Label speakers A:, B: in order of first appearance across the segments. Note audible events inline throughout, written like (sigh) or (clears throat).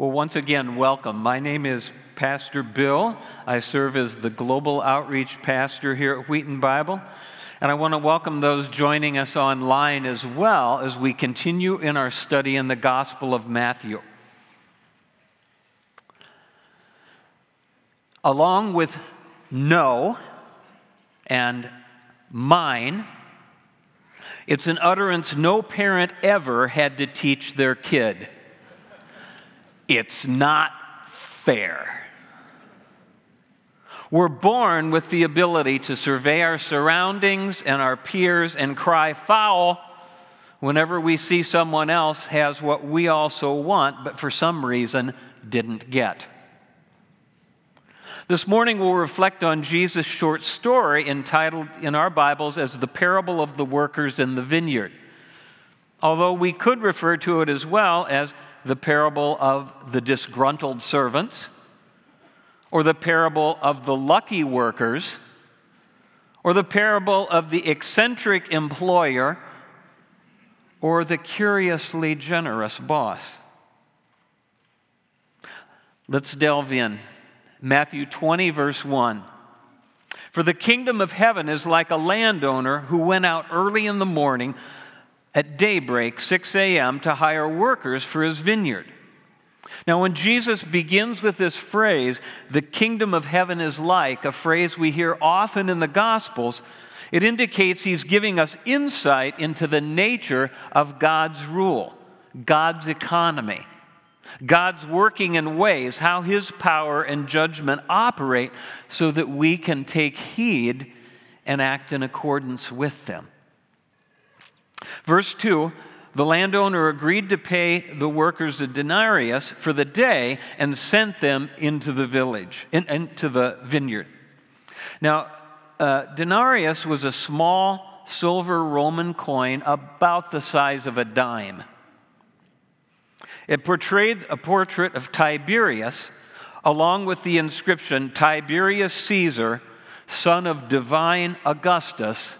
A: Well, once again, welcome. My name is Pastor Bill. I serve as the Global Outreach Pastor here at Wheaton Bible. And I want to welcome those joining us online as well as we continue in our study in the Gospel of Matthew. Along with no and mine, it's an utterance no parent ever had to teach their kid. It's not fair. We're born with the ability to survey our surroundings and our peers and cry foul whenever we see someone else has what we also want, but for some reason didn't get. This morning we'll reflect on Jesus' short story entitled in our Bibles as The Parable of the Workers in the Vineyard. Although we could refer to it as well as the parable of the disgruntled servants, or the parable of the lucky workers, or the parable of the eccentric employer, or the curiously generous boss. Let's delve in. Matthew 20, verse 1. For the kingdom of heaven is like a landowner who went out early in the morning at daybreak, 6 a.m., to hire workers for his vineyard. Now, when Jesus begins with this phrase, the kingdom of heaven is like, a phrase we hear often in the Gospels, it indicates he's giving us insight into the nature of God's rule, God's economy, God's working in ways, how his power and judgment operate so that we can take heed and act in accordance with them. Verse 2 the landowner agreed to pay the workers a denarius for the day and sent them into the village, in, into the vineyard. Now, uh, denarius was a small silver Roman coin about the size of a dime. It portrayed a portrait of Tiberius along with the inscription Tiberius Caesar, son of divine Augustus,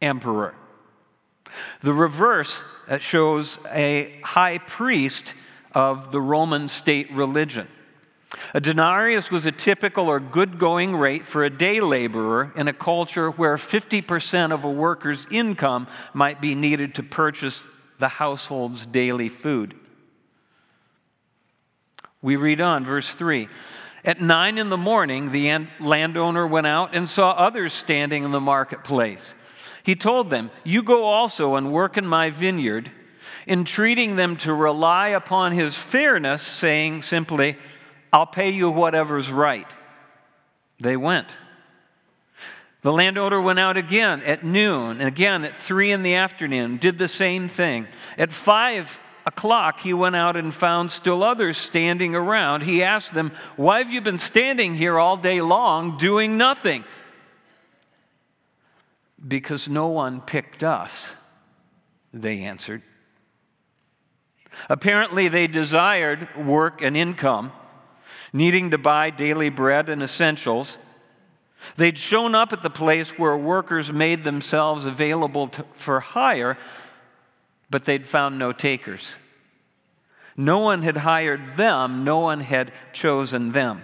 A: emperor. The reverse uh, shows a high priest of the Roman state religion. A denarius was a typical or good going rate for a day laborer in a culture where 50% of a worker's income might be needed to purchase the household's daily food. We read on, verse 3. At nine in the morning, the landowner went out and saw others standing in the marketplace. He told them, You go also and work in my vineyard, entreating them to rely upon his fairness, saying simply, I'll pay you whatever's right. They went. The landowner went out again at noon, and again at three in the afternoon, did the same thing. At five o'clock, he went out and found still others standing around. He asked them, Why have you been standing here all day long doing nothing? Because no one picked us, they answered. Apparently, they desired work and income, needing to buy daily bread and essentials. They'd shown up at the place where workers made themselves available to, for hire, but they'd found no takers. No one had hired them, no one had chosen them.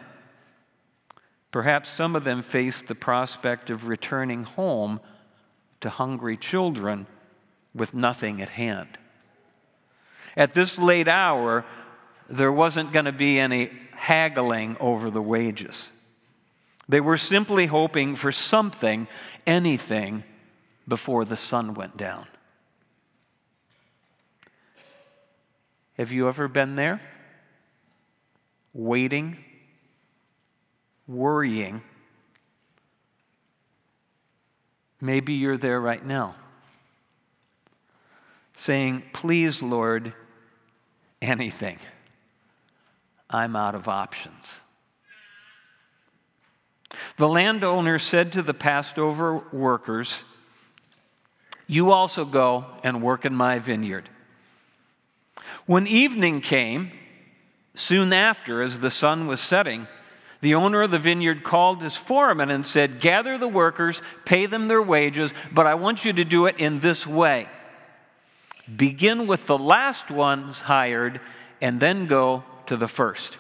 A: Perhaps some of them faced the prospect of returning home to hungry children with nothing at hand. At this late hour, there wasn't going to be any haggling over the wages. They were simply hoping for something, anything, before the sun went down. Have you ever been there? Waiting, worrying, Maybe you're there right now, saying, Please, Lord, anything. I'm out of options. The landowner said to the passed over workers, You also go and work in my vineyard. When evening came, soon after, as the sun was setting, the owner of the vineyard called his foreman and said, Gather the workers, pay them their wages, but I want you to do it in this way. Begin with the last ones hired, and then go to the first.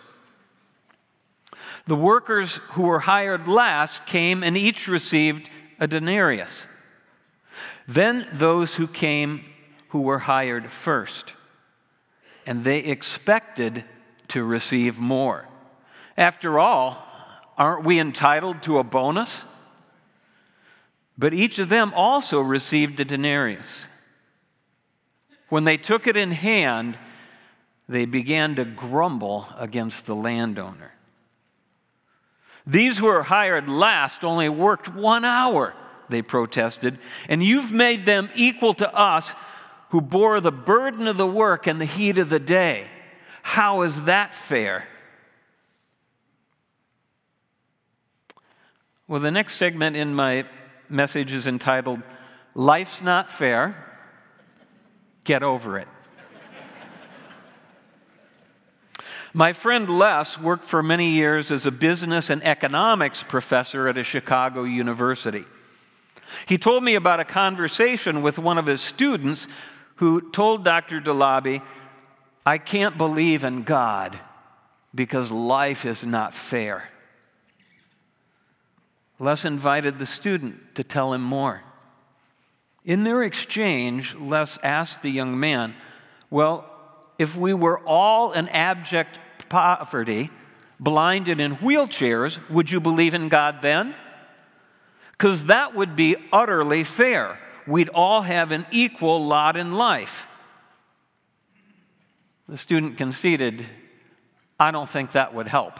A: The workers who were hired last came and each received a denarius. Then those who came who were hired first, and they expected to receive more. After all, aren't we entitled to a bonus? But each of them also received a denarius. When they took it in hand, they began to grumble against the landowner. These who were hired last only worked one hour, they protested, and you've made them equal to us who bore the burden of the work and the heat of the day. How is that fair? Well, the next segment in my message is entitled Life's Not Fair. Get over it. My friend Les worked for many years as a business and economics professor at a Chicago university. He told me about a conversation with one of his students who told Dr. DeLaby, I can't believe in God because life is not fair. Les invited the student to tell him more. In their exchange, Les asked the young man, Well, if we were all in abject poverty, blinded in wheelchairs, would you believe in God then? Because that would be utterly fair. We'd all have an equal lot in life. The student conceded, I don't think that would help.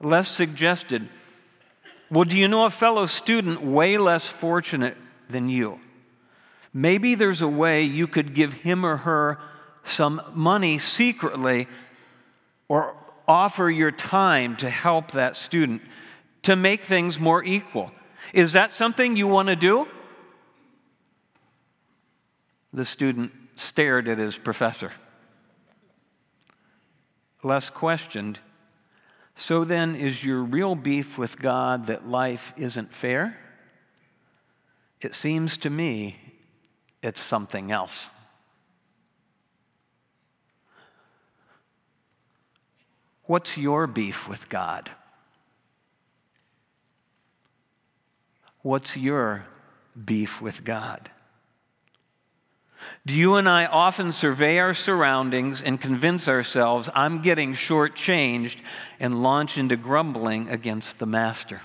A: Les suggested, Well, do you know a fellow student way less fortunate than you? Maybe there's a way you could give him or her some money secretly or offer your time to help that student to make things more equal. Is that something you want to do? The student stared at his professor. Les questioned, So then, is your real beef with God that life isn't fair? It seems to me it's something else. What's your beef with God? What's your beef with God? Do you and I often survey our surroundings and convince ourselves, I'm getting shortchanged, and launch into grumbling against the Master?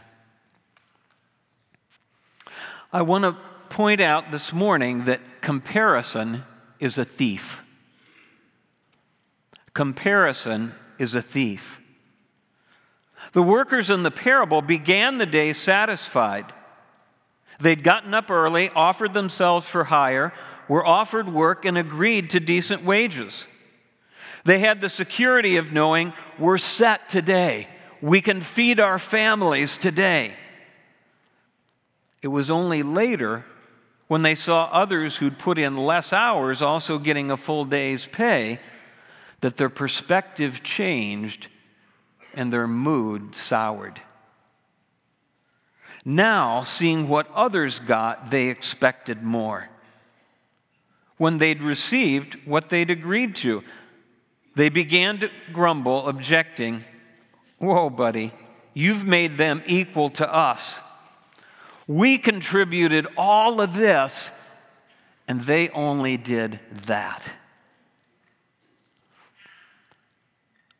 A: I want to point out this morning that comparison is a thief. Comparison is a thief. The workers in the parable began the day satisfied. They'd gotten up early, offered themselves for hire, were offered work, and agreed to decent wages. They had the security of knowing we're set today. We can feed our families today. It was only later when they saw others who'd put in less hours also getting a full day's pay that their perspective changed and their mood soured. Now, seeing what others got, they expected more. When they'd received what they'd agreed to, they began to grumble, objecting, Whoa, buddy, you've made them equal to us. We contributed all of this, and they only did that.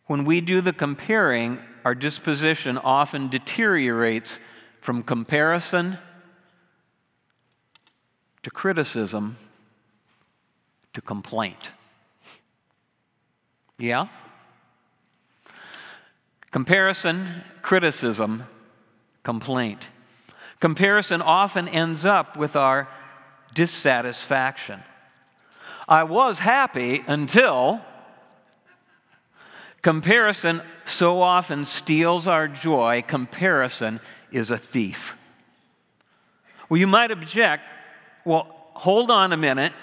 A: When we do the comparing, our disposition often deteriorates from comparison to criticism to complaint. Yeah? Comparison, criticism, complaint. Comparison often ends up with our dissatisfaction. I was happy until Comparison so often steals our joy. Comparison is a thief. Well, you might object, well, hold on a minute.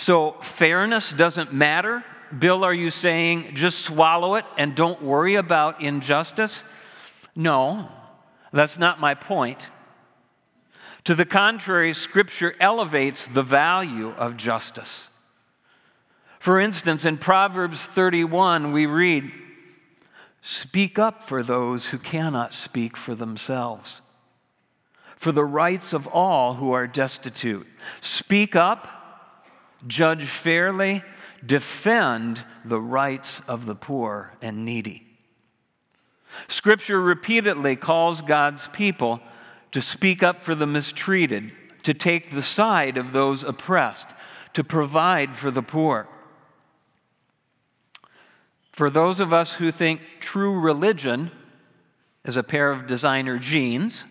A: So, fairness doesn't matter? Bill, are you saying just swallow it and don't worry about injustice? No, that's not my point. To the contrary, Scripture elevates the value of justice. For instance, in Proverbs 31, we read, Speak up for those who cannot speak for themselves, for the rights of all who are destitute. Speak up, judge fairly, defend the rights of the poor and needy. Scripture repeatedly calls God's people to speak up for the mistreated, to take the side of those oppressed, to provide for the poor. For those of us who think true religion is a pair of designer jeans,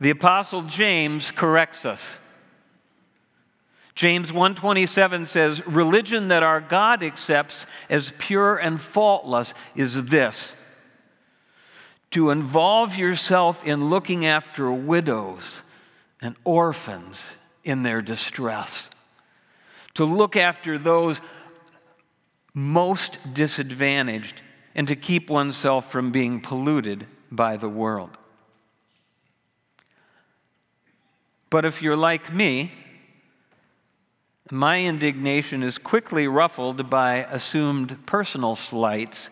A: the apostle James corrects us. James 1:27 says, "Religion that our God accepts as pure and faultless is this: to involve yourself in looking after widows and orphans in their distress, to look after those most disadvantaged, and to keep oneself from being polluted by the world. But if you're like me, my indignation is quickly ruffled by assumed personal slights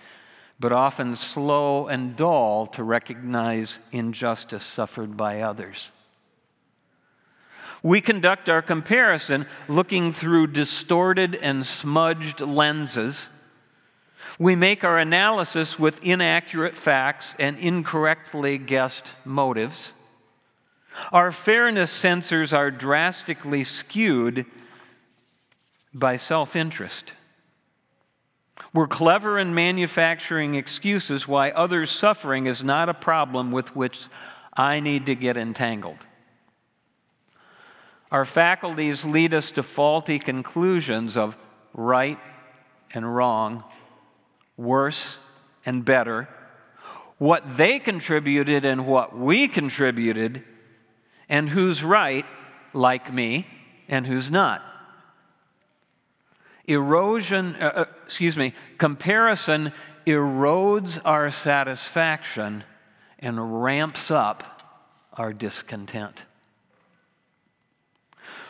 A: but often slow and dull to recognize injustice suffered by others. We conduct our comparison looking through distorted and smudged lenses. We make our analysis with inaccurate facts and incorrectly guessed motives. Our fairness sensors are drastically skewed by self interest. We're clever in manufacturing excuses why others' suffering is not a problem with which I need to get entangled. Our faculties lead us to faulty conclusions of right and wrong, worse and better, what they contributed and what we contributed, and who's right, like me, and who's not erosion, uh, uh, excuse me, comparison erodes our satisfaction and ramps up our discontent.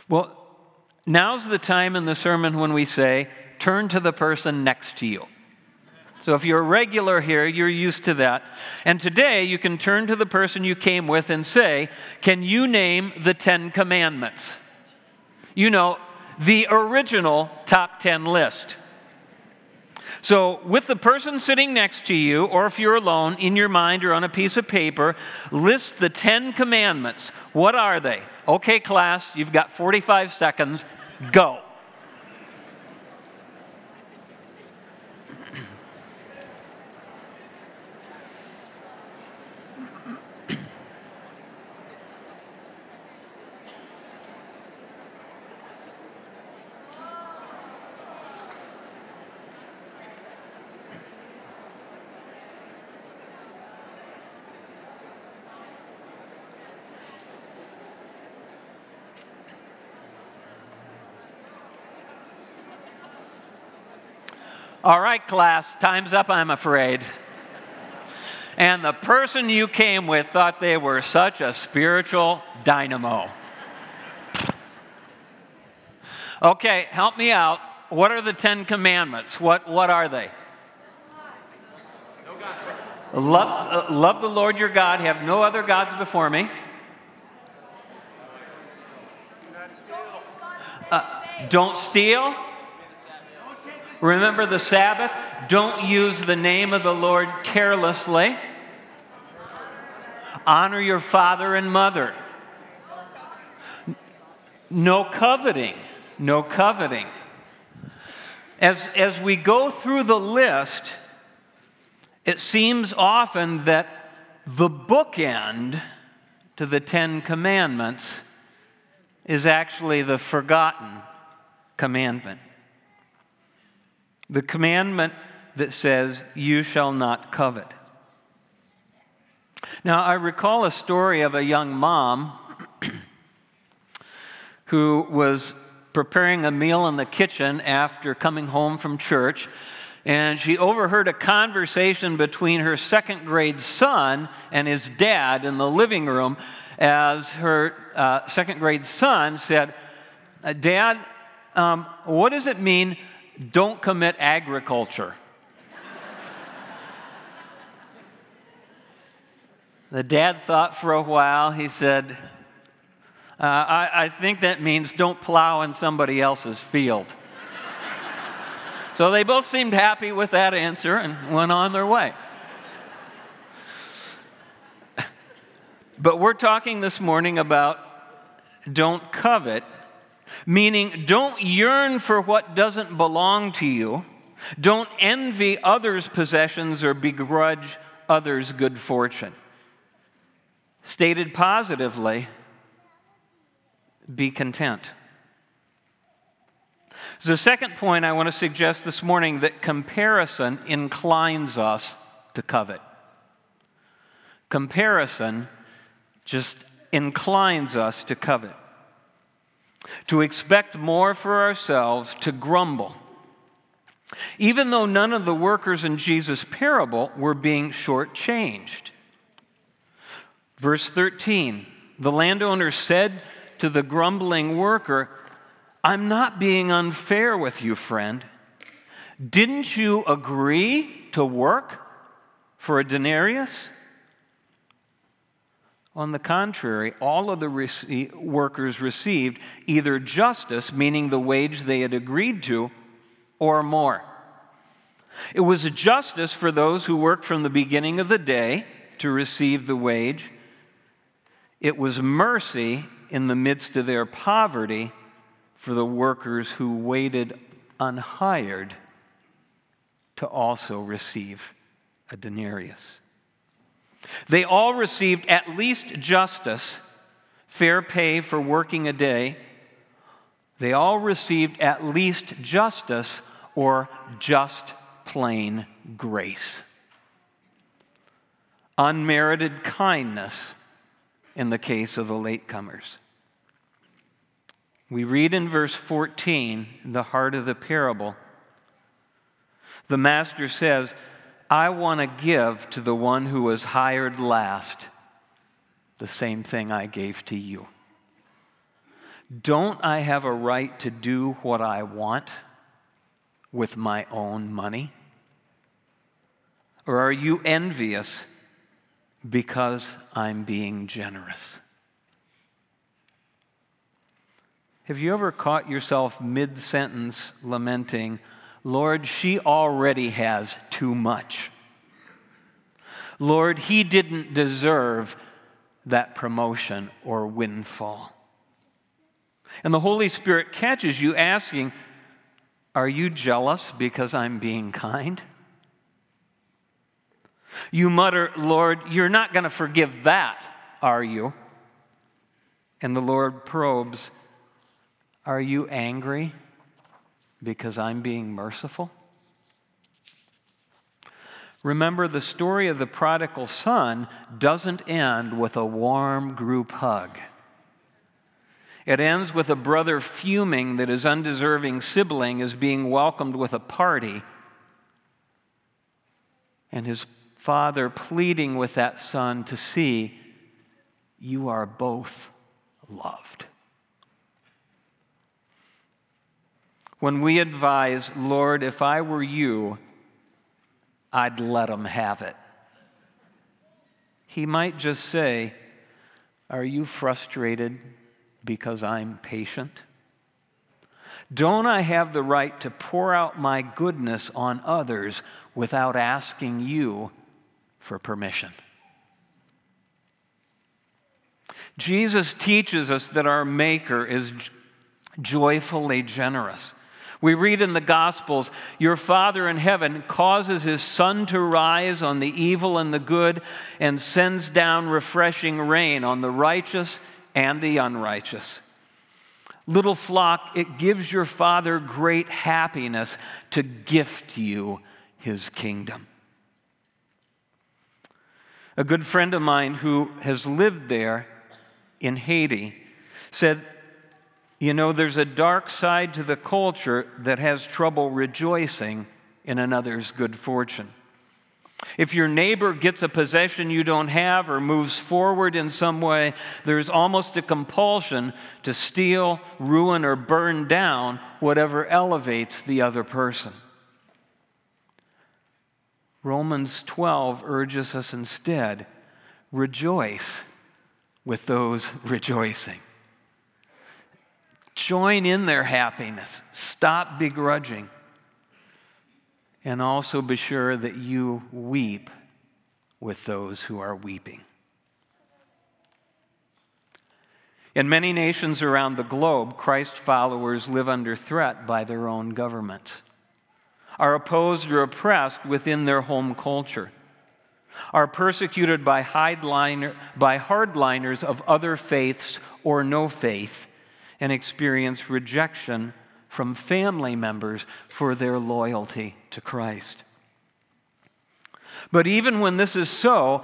A: Well, now's the time in the sermon when we say, turn to the person next to you. So if you're a regular here, you're used to that. And today you can turn to the person you came with and say, Can you name the Ten Commandments? You know, the original top 10 list. So, with the person sitting next to you, or if you're alone, in your mind or on a piece of paper, list the 10 commandments. What are they? Okay, class, you've got 45 seconds. Go. All right, class, time's up, I'm afraid. And the person you came with thought they were such a spiritual dynamo. Okay, help me out. What are the Ten Commandments? What, what are they? Love, uh, love the Lord your God, have no other gods before me. Uh, don't steal. Remember the Sabbath. Don't use the name of the Lord carelessly. Honor your father and mother. No coveting. No coveting. As, as we go through the list, it seems often that the bookend to the Ten Commandments is actually the forgotten commandment. The commandment that says, You shall not covet. Now, I recall a story of a young mom (clears throat) who was preparing a meal in the kitchen after coming home from church, and she overheard a conversation between her second grade son and his dad in the living room as her uh, second grade son said, Dad, um, what does it mean, don't commit agriculture? the dad thought for a while. He said, uh, I, I think that means don't plow in somebody else's field. so they both seemed happy with that answer and went on their way. But we're talking this morning about don't covet, meaning don't yearn for what doesn't belong to you. Don't envy others' possessions or begrudge others' good fortune. Stated positively, be content. The second point I want to suggest this morning that comparison inclines us to covet. Comparison just inclines us to covet, to expect more for ourselves, to grumble. Even though none of the workers in Jesus' parable were being shortchanged. Verse 13 the landowner said to the grumbling worker, I'm not being unfair with you, friend. Didn't you agree to work for a denarius? On the contrary, all of the rece- workers received either justice, meaning the wage they had agreed to, or more. It was a justice for those who worked from the beginning of the day to receive the wage. It was mercy in the midst of their poverty for the workers who waited unhired to also receive a denarius. They all received at least justice, fair pay for working a day. They all received at least justice or just plain grace. Unmerited kindness in the case of the latecomers. We read in verse 14, the heart of the parable, the master says, I want to give to the one who was hired last the same thing I gave to you. Don't I have a right to do what I want with my own money? Or are you envious because I'm being generous? Have you ever caught yourself mid sentence lamenting, Lord, she already has too much. Lord, he didn't deserve that promotion or windfall. And the Holy Spirit catches you asking, Are you jealous because I'm being kind? You mutter, Lord, you're not going to forgive that, are you? And the Lord probes, Are you angry because I'm being merciful? Remember, the story of the prodigal son doesn't end with a warm group hug. It ends with a brother fuming that his undeserving sibling is being welcomed with a party, and his father pleading with that son to see, You are both loved. When we advise, Lord, if I were you, I'd let him have it. He might just say, Are you frustrated because I'm patient? Don't I have the right to pour out my goodness on others without asking you for permission? Jesus teaches us that our Maker is joyfully generous. We read in the Gospels, Your Father in heaven causes his sun to rise on the evil and the good and sends down refreshing rain on the righteous and the unrighteous. Little flock, it gives your Father great happiness to gift you his kingdom. A good friend of mine who has lived there in Haiti said, you know, there's a dark side to the culture that has trouble rejoicing in another's good fortune. If your neighbor gets a possession you don't have or moves forward in some way, there's almost a compulsion to steal, ruin, or burn down whatever elevates the other person. Romans 12 urges us instead rejoice with those rejoicing. Join in their happiness. Stop begrudging. And also be sure that you weep with those who are weeping. In many nations around the globe, Christ followers live under threat by their own governments, are opposed or oppressed within their home culture, are persecuted by, hardliners of other faiths or no faith, and experience rejection from family members for their loyalty to Christ. But even when this is so,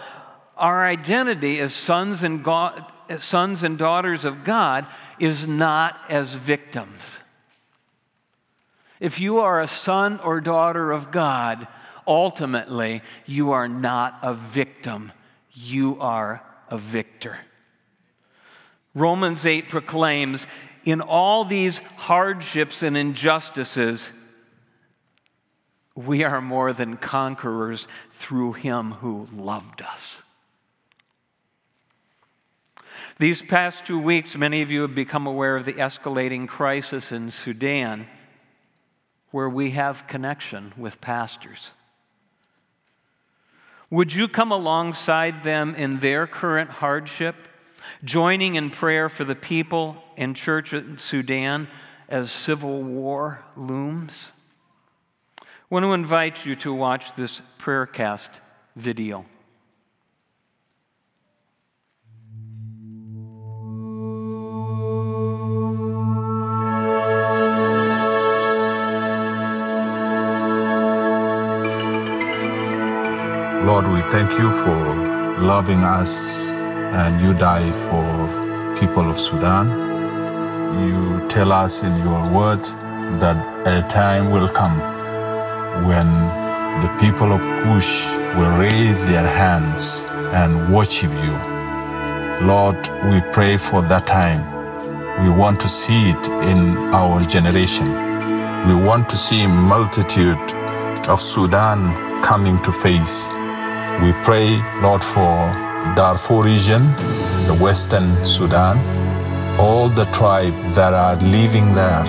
A: our identity as sons and, God, sons and daughters of God is not as victims. If you are a son or daughter of God, ultimately you are not a victim, you are a victor. Romans 8 proclaims in all these hardships and injustices, we are more than conquerors through him who loved us. These past two weeks, many of you have become aware of the escalating crisis in Sudan, where we have connection with pastors. Would you come alongside them in their current hardship? Joining in prayer for the people and church in Sudan as civil war looms. I want to invite you to watch this prayer cast video.
B: Lord, we thank you for loving us and you die for people of Sudan. You tell us in your word that a time will come when the people of Cush will raise their hands and worship you. Lord, we pray for that time. We want to see it in our generation. We want to see multitude of Sudan coming to face. We pray, Lord, for Darfur region, the Western Sudan, all the tribe that are living there.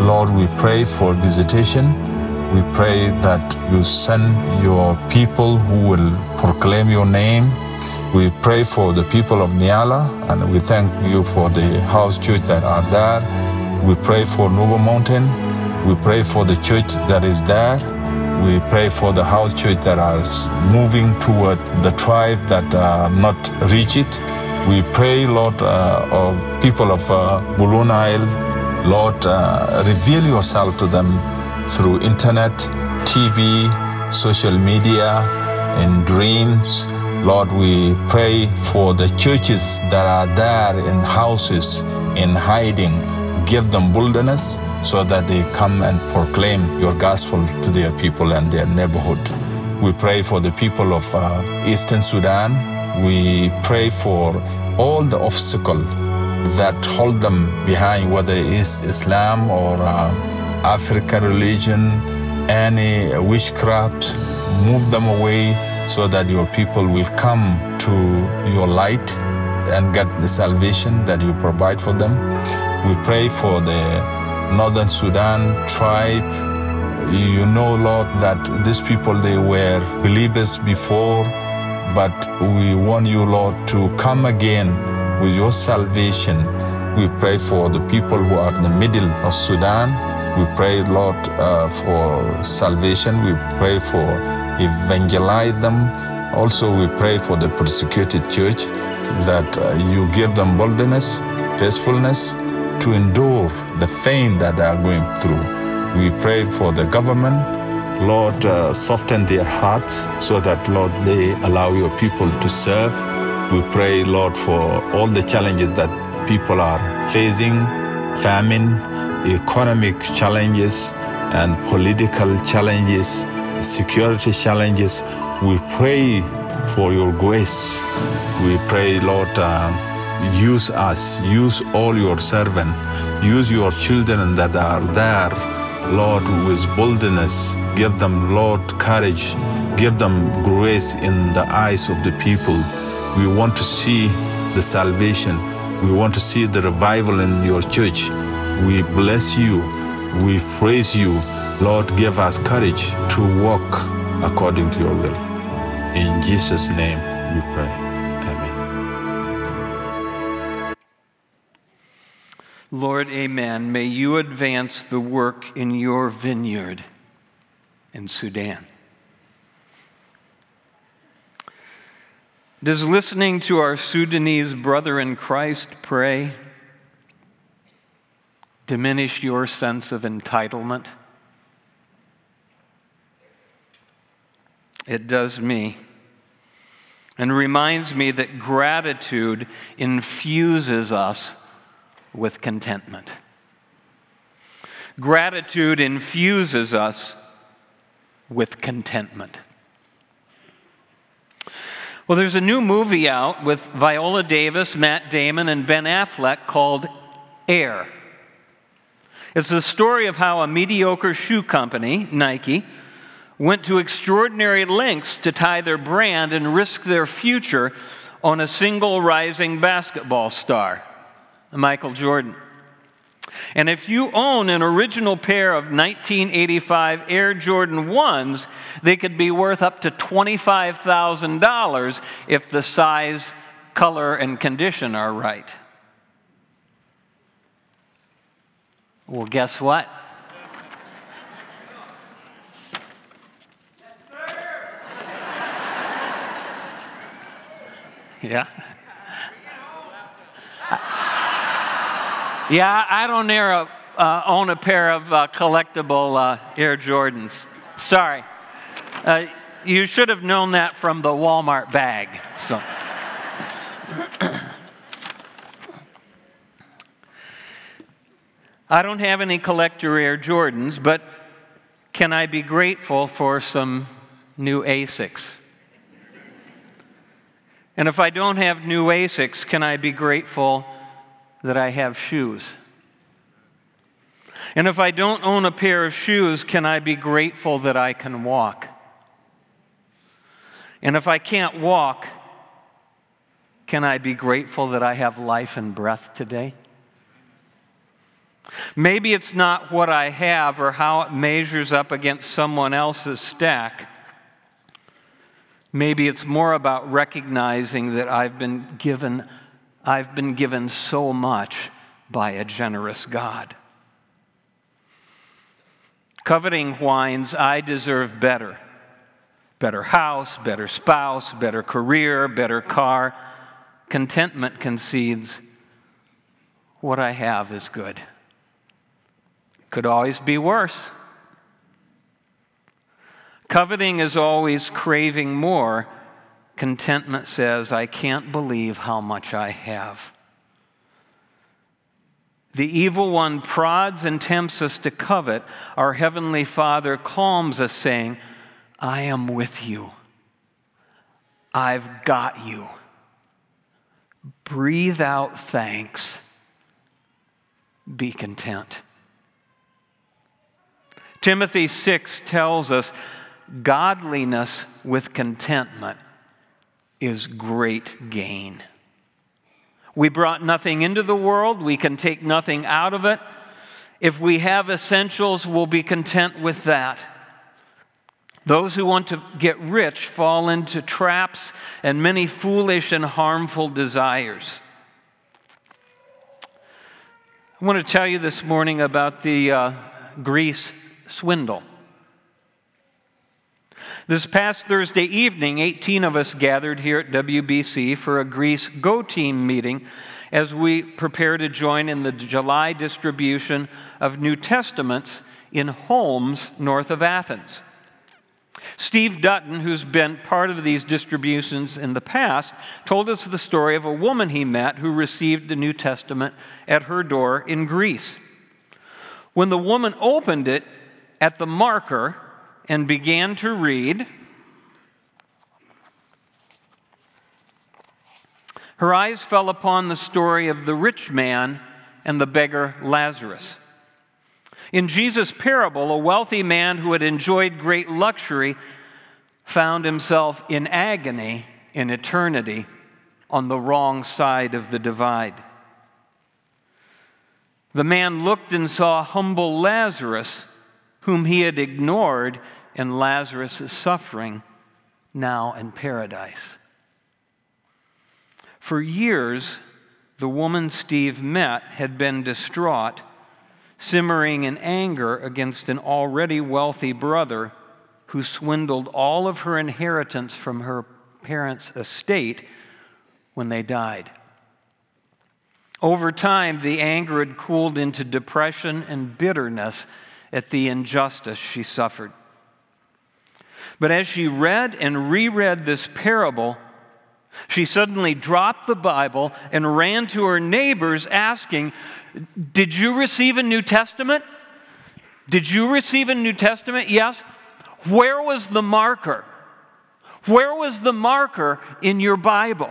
B: Lord, we pray for visitation. We pray that you send your people who will proclaim your name. We pray for the people of Nyala, and we thank you for the house church that are there. We pray for Nuba Mountain. We pray for the church that is there. We pray for the house church that are moving toward the tribe that are not reach it. We pray, Lord, uh, of people of uh, Blue Nile. Lord, uh, reveal yourself to them through internet, TV, social media, in dreams. Lord, we pray for the churches that are there in houses, in hiding. Give them boldness so that they come and proclaim your gospel to their people and their neighborhood. We pray for the people of uh, Eastern Sudan. We pray for all the obstacles that hold them behind, whether it is Islam or uh, African religion, any witchcraft, move them away so that your people will come to your light and get the salvation that you provide for them. We pray for the Northern Sudan tribe. You know, Lord, that these people, they were believers before, but we want you, Lord, to come again with your salvation. We pray for the people who are in the middle of Sudan. We pray, Lord, uh, for salvation. We pray for evangelize them. Also, we pray for the persecuted church that uh, you give them boldness, faithfulness, to endure the pain that they are going through. We pray for the government. Lord, uh, soften their hearts so that, Lord, they allow your people to serve. We pray, Lord, for all the challenges that people are facing famine, economic challenges, and political challenges. security challenges. We pray for your grace. We pray, Lord, uh, use us, use all your servants, use your children that are there, Lord, with boldness. Give them, Lord, courage. Give them grace in the eyes of the people. We want to see the salvation. We want to see the revival in your church. We bless you. We praise you. Lord, give us courage to walk according to your will. In Jesus' name we pray.
A: Lord, amen. May you advance the work in your vineyard in Sudan. Does listening to our Sudanese brother in Christ pray diminish your sense of entitlement? It does me. And reminds me that gratitude infuses us with contentment. Gratitude infuses us with contentment. Well, there's a new movie out with Viola Davis, Matt Damon, and Ben Affleck called Air. It's the story of how a mediocre shoe company, Nike, went to extraordinary lengths to tie their brand and risk their future on a single rising basketball star, Michael Jordan. And if you own an original pair of 1985 Air Jordan 1s, they could be worth up to $25,000 if the size, color, and condition are right. Well, guess what? (laughs) Yeah. Yeah, I don't a, uh, own a pair of uh, collectible uh, Air Jordans. Sorry. Uh, you should have known that from the Walmart bag. So. (coughs) I don't have any collector Air Jordans, but can I be grateful for some new Asics? And if I don't have new Asics, can I be grateful that I have shoes? And if I don't own a pair of shoes, can I be grateful that I can walk? And if I can't walk, can I be grateful that I have life and breath today? Maybe it's not what I have or how it measures up against someone else's stack. Maybe it's more about recognizing that I've been given, I've been given so much by a generous God. Coveting whines, I deserve better. Better house, better spouse, better career, better car. Contentment concedes, what I have is good. Could always be worse. Coveting is always craving more. Contentment says, I can't believe how much I have. The evil one prods and tempts us to covet. Our Heavenly Father calms us, saying, I am with you. I've got you. Breathe out thanks. Be content. Timothy 6 tells us godliness with contentment is great gain. We brought nothing into the world, we can take nothing out of it. If we have essentials, we'll be content with that. Those who want to get rich fall into traps and many foolish and harmful desires. I want to tell you this morning about the uh, Greece swindle. This past Thursday evening, 18 of us gathered here at WBC for a Greece Go Team meeting as we prepare to join in the July distribution of New Testaments in homes, north of Athens. Steve Dutton, who's been part of these distributions in the past, told us the story of a woman he met who received the New Testament at her door in Greece. When the woman opened it, at the marker, and began to read, her eyes fell upon the story of the rich man and the beggar Lazarus. In Jesus' parable, a wealthy man who had enjoyed great luxury found himself in agony in eternity on the wrong side of the divide. The man looked and saw humble Lazarus, whom he had ignored in Lazarus' suffering, now in paradise. For years, the woman Steve met had been distraught, simmering in anger against an already wealthy brother who swindled all of her inheritance from her parents' estate when they died. Over time, the anger had cooled into depression and bitterness at the injustice she suffered. But as she read and reread this parable, she suddenly dropped the Bible and ran to her neighbors asking, Did you receive a New Testament? Did you receive a New Testament? Yes. Where was the marker? Where was the marker in your Bible?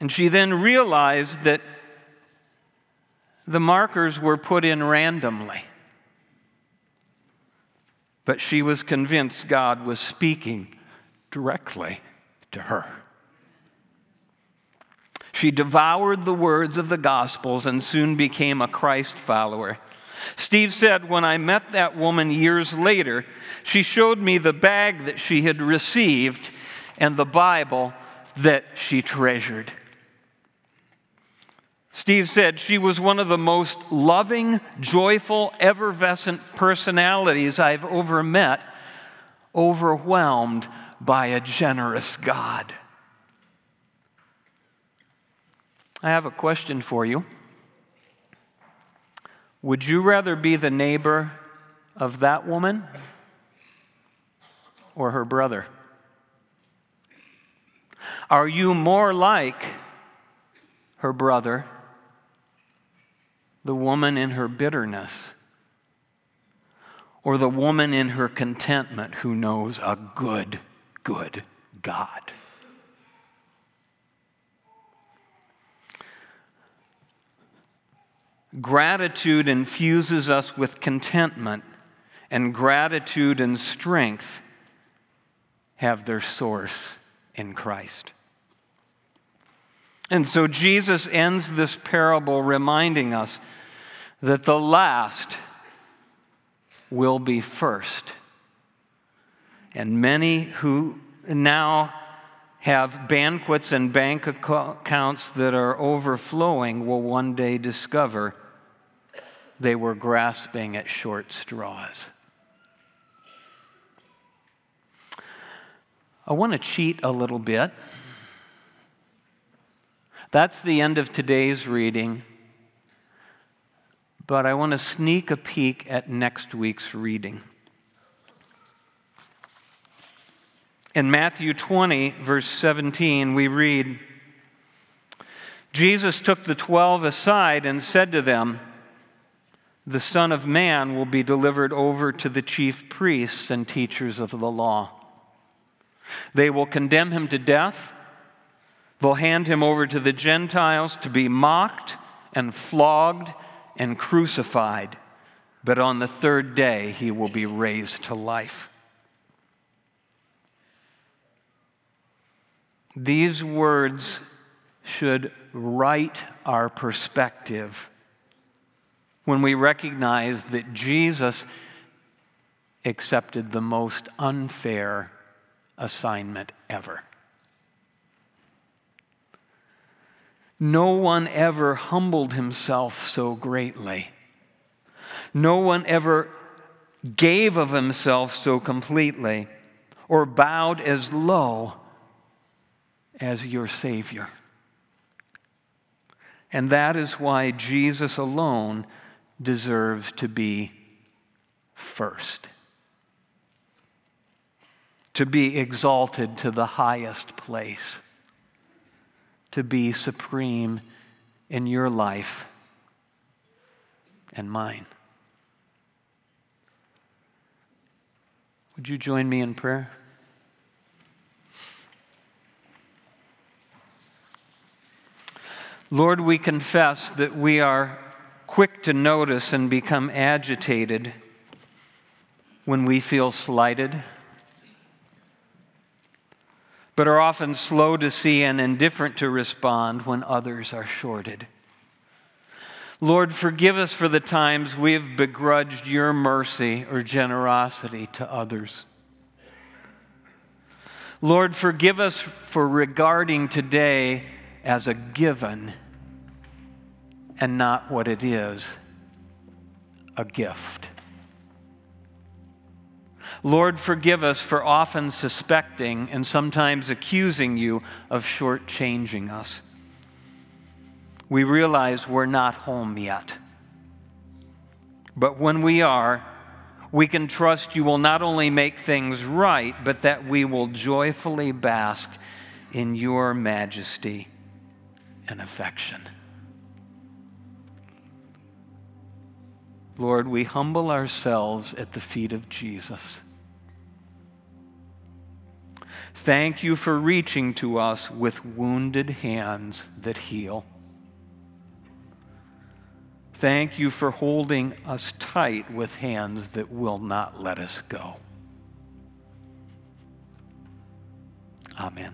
A: And she then realized that the markers were put in randomly. But she was convinced God was speaking directly to her. She devoured the words of the Gospels and soon became a Christ follower. Steve said, When I met that woman years later, she showed me the bag that she had received and the Bible that she treasured. Steve said she was one of the most loving, joyful, effervescent personalities I've ever met, overwhelmed by a generous God. I have a question for you. Would you rather be the neighbor of that woman or her brother? Are you more like her brother, the woman in her bitterness, or the woman in her contentment who knows a good good God. Gratitude infuses us with contentment, and gratitude and strength have their source in Christ. And so Jesus ends this parable reminding us that the last will be first and many who now have banquets and bank accounts that are overflowing will one day discover they were grasping at short straws. I want to cheat a little bit. That's the end of today's reading. But I want to sneak a peek at next week's reading. In Matthew 20, verse 17, we read Jesus took the twelve aside and said to them, The Son of Man will be delivered over to the chief priests and teachers of the law. They will condemn him to death. They'll hand him over to the Gentiles to be mocked and flogged and crucified. But on the third day, he will be raised to life. These words should right our perspective when we recognize that Jesus accepted the most unfair assignment ever. No one ever humbled himself so greatly. No one ever gave of himself so completely or bowed as low as your Savior. And that is why Jesus alone deserves to be first, to be exalted to the highest place, to be supreme in your life and mine. Would you join me in prayer? Lord, we confess that we are quick to notice and become agitated when we feel slighted, but are often slow to see and indifferent to respond when others are shorted. Lord, forgive us for the times we have begrudged your mercy or generosity to others. Lord, forgive us for regarding today as a given and not what it is a gift. Lord, forgive us for often suspecting and sometimes accusing you of shortchanging us. We realize we're not home yet. But when we are, we can trust you will not only make things right, but that we will joyfully bask in your majesty and affection. Lord, we humble ourselves at the feet of Jesus. Thank you for reaching to us with wounded hands that heal. Thank you for holding us tight with hands that will not let us go. Amen.